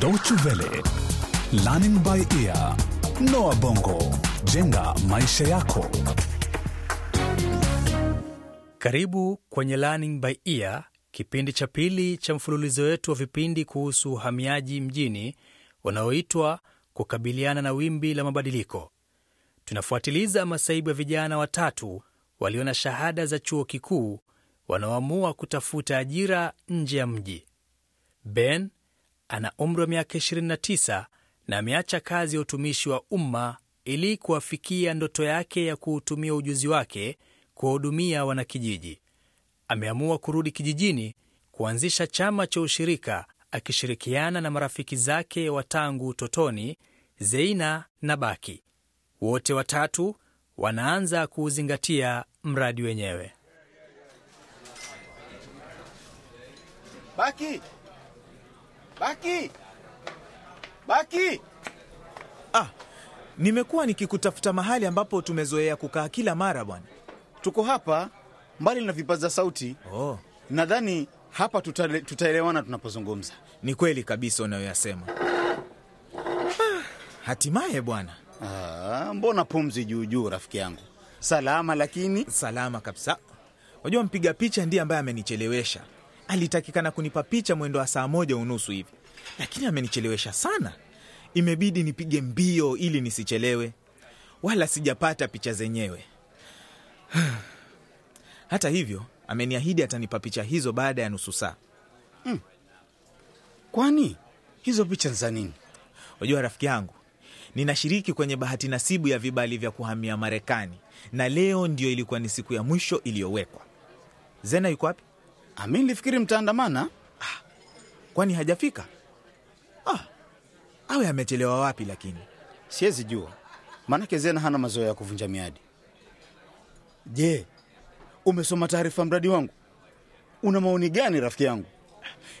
Deutsche Welle, Learning by Ear, Noah Bongo, jenga maisha yako. Karibu kwenye Learning by Ear, kipindi cha pili cha mfululizo wetu wa vipindi kuhusu uhamiaji mjini unaoitwa kukabiliana na wimbi la mabadiliko. Tunafuatiliza masaibu ya vijana watatu walio na shahada za chuo kikuu wanaoamua kutafuta ajira nje ya mji. Ben ana umri wa miaka 29 na ameacha kazi ya utumishi wa umma ili kuwafikia ndoto yake ya kuutumia ujuzi wake kuwahudumia wanakijiji. Ameamua kurudi kijijini kuanzisha chama cha ushirika akishirikiana na marafiki zake wa tangu utotoni, Zeina na Baki. Wote watatu wanaanza kuuzingatia mradi wenyewe. Baki! Baki! Baki! Ah, nimekuwa nikikutafuta mahali ambapo tumezoea kukaa kila mara bwana. Tuko hapa mbali na vipaza sauti. Oh, Nadhani hapa tutale- tutaelewana tunapozungumza. ni kweli kabisa unayoyasema. Ah, hatimaye bwana, Ah, mbona pumzi juu juu, rafiki yangu? Salama lakini salama kabisa. Wajua, mpiga picha ndiye ambaye amenichelewesha. Alitakikana kunipa picha mwendo wa saa moja unusu hivi, lakini amenichelewesha sana. Imebidi nipige mbio ili nisichelewe, wala sijapata picha zenyewe. Hata hivyo, ameniahidi atanipa picha hizo baada ya nusu saa. kwani hizo picha za nini? Wajua rafiki yangu, ninashiriki kwenye bahati nasibu ya vibali vya kuhamia Marekani, na leo ndio ilikuwa ni siku ya mwisho iliyowekwa. Zena yuko wapi? Ah, mi nilifikiri mtaandamana. Kwani hajafika? Ah, awe amechelewa wapi? Lakini Siwezi jua, maanake Zena hana mazoea ya kuvunja miadi. Je, umesoma taarifa mradi wangu? Una maoni gani rafiki yangu?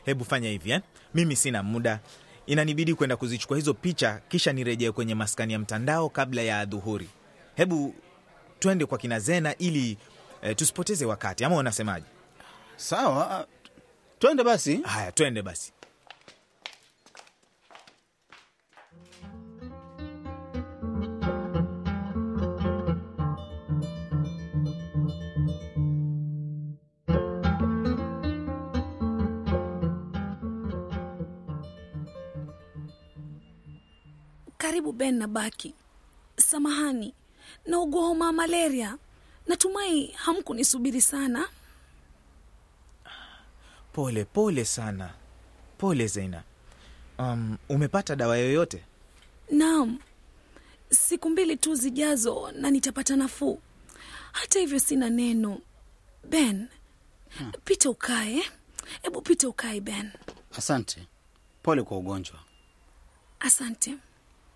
hebu fanya hivi eh? Mimi sina muda, inanibidi kwenda kuzichukua hizo picha, kisha nirejee kwenye maskani ya mtandao kabla ya adhuhuri. Hebu twende kwa kina Zena ili eh, tusipoteze wakati, ama unasemaje? Sawa, twende basi. Haya, twende basi. Karibu Ben na Baki. Samahani, naugua homa malaria. Natumai hamkunisubiri sana. Pole pole sana, pole Zeina. Um, umepata dawa yoyote? Naam, siku mbili tu zijazo na nitapata nafuu. Hata hivyo sina neno. Ben, pita ukae. Hebu pita ukae Ben. Asante, pole kwa ugonjwa. Asante.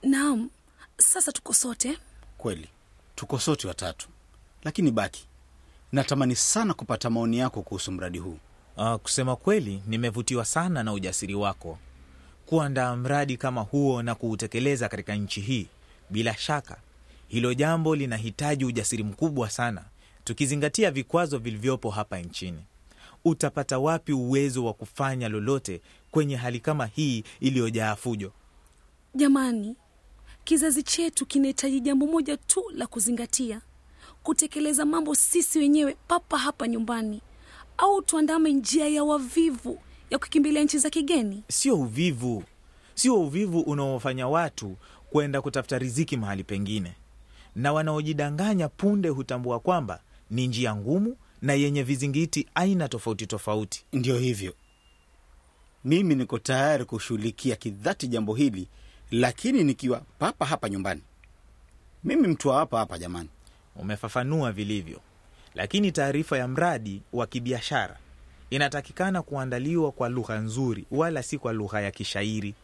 Naam, sasa tuko sote. Kweli tuko sote watatu, lakini Baki, natamani sana kupata maoni yako kuhusu mradi huu. Uh, kusema kweli nimevutiwa sana na ujasiri wako kuandaa mradi kama huo na kuutekeleza katika nchi hii. Bila shaka hilo jambo linahitaji ujasiri mkubwa sana, tukizingatia vikwazo vilivyopo hapa nchini. Utapata wapi uwezo wa kufanya lolote kwenye hali kama hii iliyojaa fujo? Jamani, kizazi chetu kinahitaji jambo moja tu la kuzingatia: kutekeleza mambo sisi wenyewe papa hapa nyumbani, au tuandame njia ya wavivu ya kukimbilia nchi za kigeni. Sio uvivu, sio uvivu unaofanya watu kwenda kutafuta riziki mahali pengine, na wanaojidanganya punde hutambua kwamba ni njia ngumu na yenye vizingiti aina tofauti tofauti. Ndiyo hivyo, mimi niko tayari kushughulikia kidhati jambo hili, lakini nikiwa papa hapa nyumbani. Mimi mtu wa hapa hapa, jamani. Umefafanua vilivyo, lakini taarifa ya mradi wa kibiashara inatakikana kuandaliwa kwa lugha nzuri, wala si kwa lugha ya kishairi.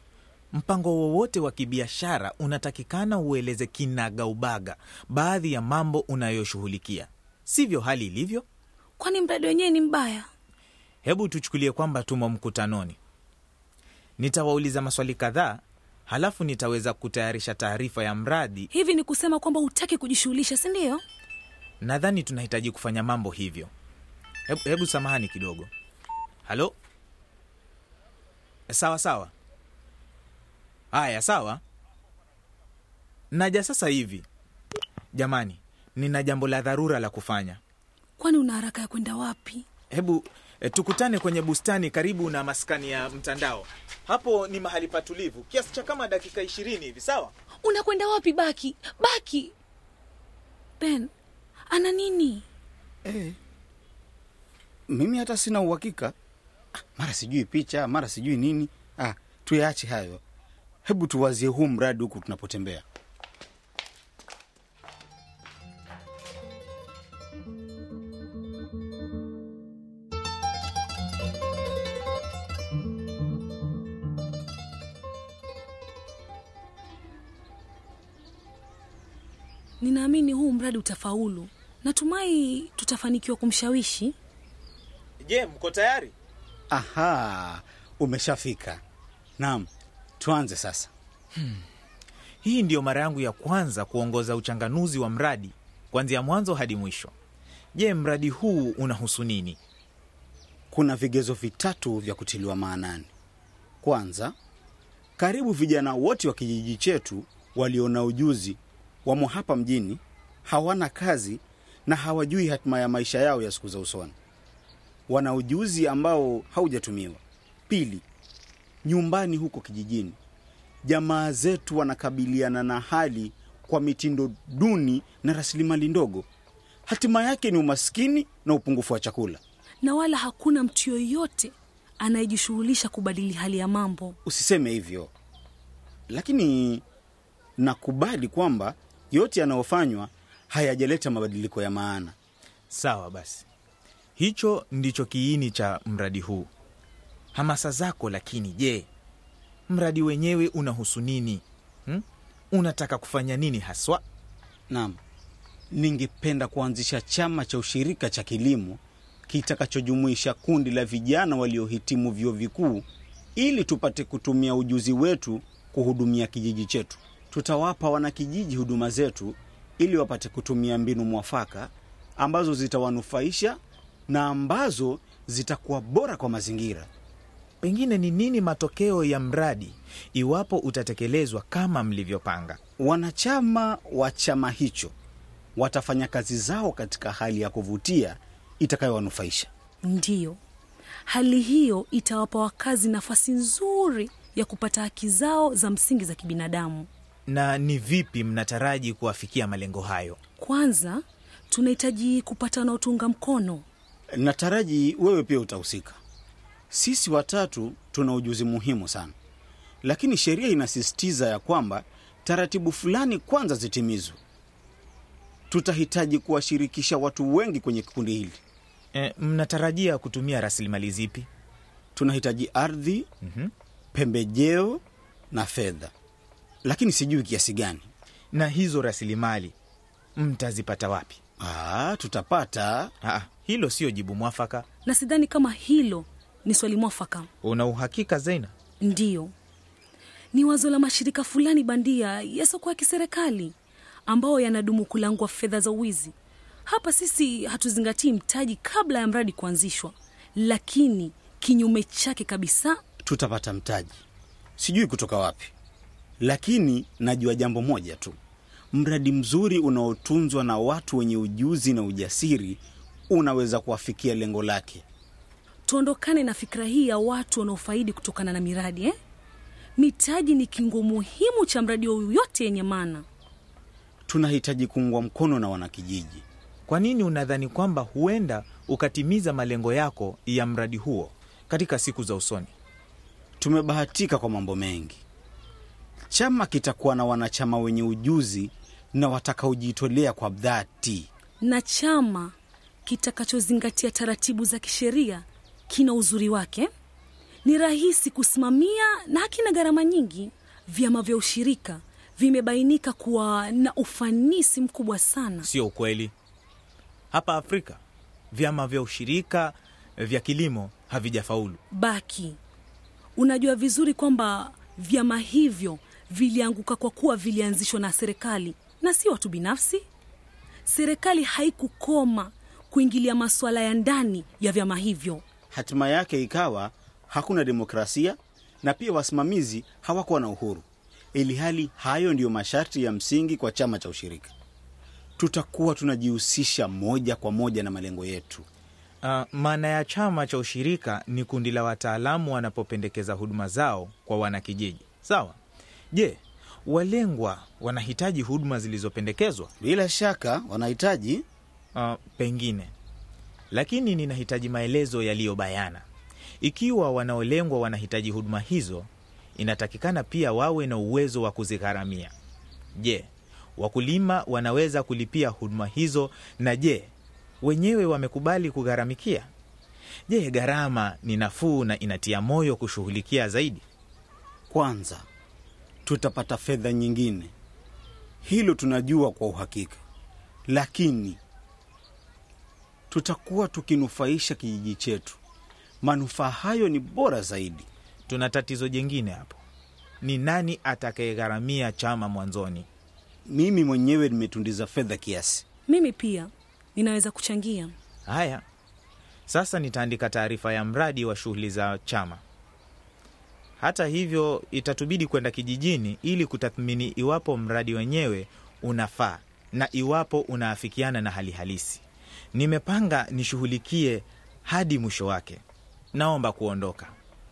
Mpango wowote wa kibiashara unatakikana ueleze kinagaubaga baadhi ya mambo unayoshughulikia, sivyo hali ilivyo? Kwani mradi wenyewe ni mbaya? Hebu tuchukulie kwamba tumo mkutanoni, nitawauliza maswali kadhaa, halafu nitaweza kutayarisha taarifa ya mradi. Hivi ni kusema kwamba hutaki kujishughulisha, si ndio? Nadhani tunahitaji kufanya mambo hivyo. Hebu, hebu samahani kidogo. Halo, sawa sawa. Haya, sawa, naja sasa hivi. Jamani, nina jambo la dharura la kufanya. Kwani una haraka ya kwenda wapi? Hebu e, tukutane kwenye bustani karibu na maskani ya mtandao. Hapo ni mahali patulivu kiasi cha kama dakika ishirini hivi, sawa? Unakwenda wapi? Baki, baki. Ben, ana nini? Mimi hata sina uhakika. Ah, Mara sijui picha, mara sijui nini. Ah, tuyaache hayo. Hebu tuwazie huu mradi huku tunapotembea. Ninaamini huu mradi utafaulu. Natumai tutafanikiwa kumshawishi. Je, mko tayari? Aha, umeshafika. Naam, tuanze sasa. Hii ndiyo mara yangu ya kwanza kuongoza uchanganuzi wa mradi kuanzia mwanzo hadi mwisho. Je, mradi huu unahusu nini? Kuna vigezo vitatu vya kutiliwa maanani. Kwanza, karibu vijana wote wa kijiji chetu walio na ujuzi wamo hapa mjini, hawana kazi na hawajui hatima ya maisha yao ya siku za usoni. Wana ujuzi ambao haujatumiwa. Pili, nyumbani huko kijijini, jamaa zetu wanakabiliana na hali kwa mitindo duni na rasilimali ndogo. Hatima yake ni umaskini na upungufu wa chakula. Na wala hakuna mtu yoyote anayejishughulisha kubadili hali ya mambo. Usiseme hivyo, lakini nakubali kwamba yote yanayofanywa hayajaleta mabadiliko ya maana. Sawa basi, hicho ndicho kiini cha mradi huu. Hamasa zako, lakini je, mradi wenyewe unahusu nini? Hmm? Unataka kufanya nini haswa? Naam, ningependa kuanzisha chama cha ushirika cha kilimo kitakachojumuisha kundi la vijana waliohitimu vyuo vikuu ili tupate kutumia ujuzi wetu kuhudumia kijiji chetu. Tutawapa wanakijiji huduma zetu ili wapate kutumia mbinu mwafaka ambazo zitawanufaisha na ambazo zitakuwa bora kwa mazingira. Pengine ni nini matokeo ya mradi iwapo utatekelezwa kama mlivyopanga? Wanachama wa chama hicho watafanya kazi zao katika hali ya kuvutia itakayowanufaisha. Ndiyo, hali hiyo itawapa wakazi nafasi nzuri ya kupata haki zao za msingi za kibinadamu. Na ni vipi mnataraji kuwafikia malengo hayo? Kwanza tunahitaji kupata wanaotuunga mkono. Nataraji wewe pia utahusika. Sisi watatu tuna ujuzi muhimu sana, lakini sheria inasisitiza ya kwamba taratibu fulani kwanza zitimizwe. Tutahitaji kuwashirikisha watu wengi kwenye kikundi hili. E, mnatarajia kutumia rasilimali zipi? Tunahitaji ardhi, pembejeo na fedha, lakini sijui kiasi gani. Na hizo rasilimali mtazipata wapi? Aa, tutapata. Aa, hilo siyo jibu mwafaka. Na sidhani kama hilo ni swali mwafaka. Una uhakika Zeina? Ndiyo, ni wazo la mashirika fulani bandia yasiokuwa ya kiserikali ambao yanadumu kulangwa fedha za uwizi. Hapa sisi hatuzingatii mtaji kabla ya mradi kuanzishwa, lakini kinyume chake kabisa. Tutapata mtaji, sijui kutoka wapi, lakini najua jambo moja tu: mradi mzuri unaotunzwa na watu wenye ujuzi na ujasiri unaweza kuwafikia lengo lake. Tuondokane na fikra hii ya watu wanaofaidi kutokana na miradi eh? Mitaji ni kingo muhimu cha mradi yoyote yenye maana. Tunahitaji kuungwa mkono na wanakijiji. Kwa nini unadhani kwamba huenda ukatimiza malengo yako ya mradi huo katika siku za usoni? Tumebahatika kwa mambo mengi. Chama kitakuwa na wanachama wenye ujuzi na watakaojitolea kwa dhati. na chama kitakachozingatia taratibu za kisheria kina uzuri wake, ni rahisi kusimamia na hakina gharama nyingi. Vyama vya ushirika vimebainika kuwa na ufanisi mkubwa sana. Sio ukweli. Hapa Afrika vyama vya ushirika vya kilimo havijafaulu. Baki, unajua vizuri kwamba vyama hivyo vilianguka kwa kuwa vilianzishwa na serikali na si watu binafsi. Serikali haikukoma kuingilia masuala ya ndani ya vyama hivyo. Hatima yake ikawa hakuna demokrasia na pia wasimamizi hawakuwa na uhuru. ili hali hayo ndiyo masharti ya msingi kwa chama cha ushirika. Tutakuwa tunajihusisha moja kwa moja na malengo yetu. Uh, maana ya chama cha ushirika ni kundi la wataalamu wanapopendekeza huduma zao kwa wanakijiji. Sawa. Je, walengwa wanahitaji huduma zilizopendekezwa? Bila shaka wanahitaji Uh, pengine, lakini ninahitaji maelezo yaliyobayana. Ikiwa wanaolengwa wanahitaji huduma hizo, inatakikana pia wawe na uwezo wa kuzigharamia. Je, wakulima wanaweza kulipia huduma hizo? Na je, wenyewe wamekubali kugharamikia? Je, gharama ni nafuu na inatia moyo kushughulikia zaidi? kwanza, tutapata fedha nyingine, hilo tunajua kwa uhakika, lakini tutakuwa tukinufaisha kijiji chetu. Manufaa hayo ni bora zaidi. Tuna tatizo jingine hapo, ni nani atakayegharamia chama mwanzoni? Mimi mwenyewe nimetundiza fedha kiasi. Mimi pia ninaweza kuchangia. Haya, sasa nitaandika taarifa ya mradi wa shughuli za chama. Hata hivyo, itatubidi kwenda kijijini ili kutathmini iwapo mradi wenyewe unafaa na iwapo unaafikiana na hali halisi. Nimepanga nishughulikie hadi mwisho wake. Naomba kuondoka,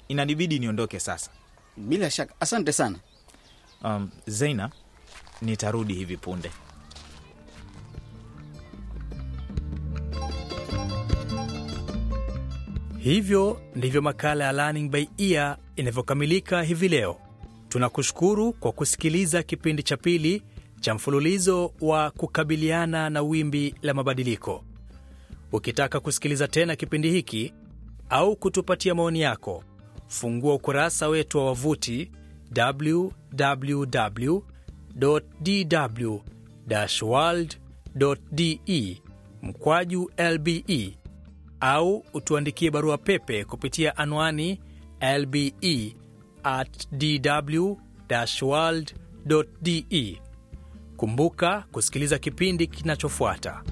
inanibidi niondoke sasa. Bila shaka, asante sana. Um, Zeina, nitarudi hivi punde. Hivyo ndivyo makala ya Learning by Ear inavyokamilika hivi leo. Tunakushukuru kwa kusikiliza kipindi cha pili cha mfululizo wa kukabiliana na wimbi la mabadiliko. Ukitaka kusikiliza tena kipindi hiki au kutupatia maoni yako, fungua ukurasa wetu wa wavuti www.dw-world.de mkwaju lbe au utuandikie barua pepe kupitia anwani lbe at dw-world.de. Kumbuka kusikiliza kipindi kinachofuata.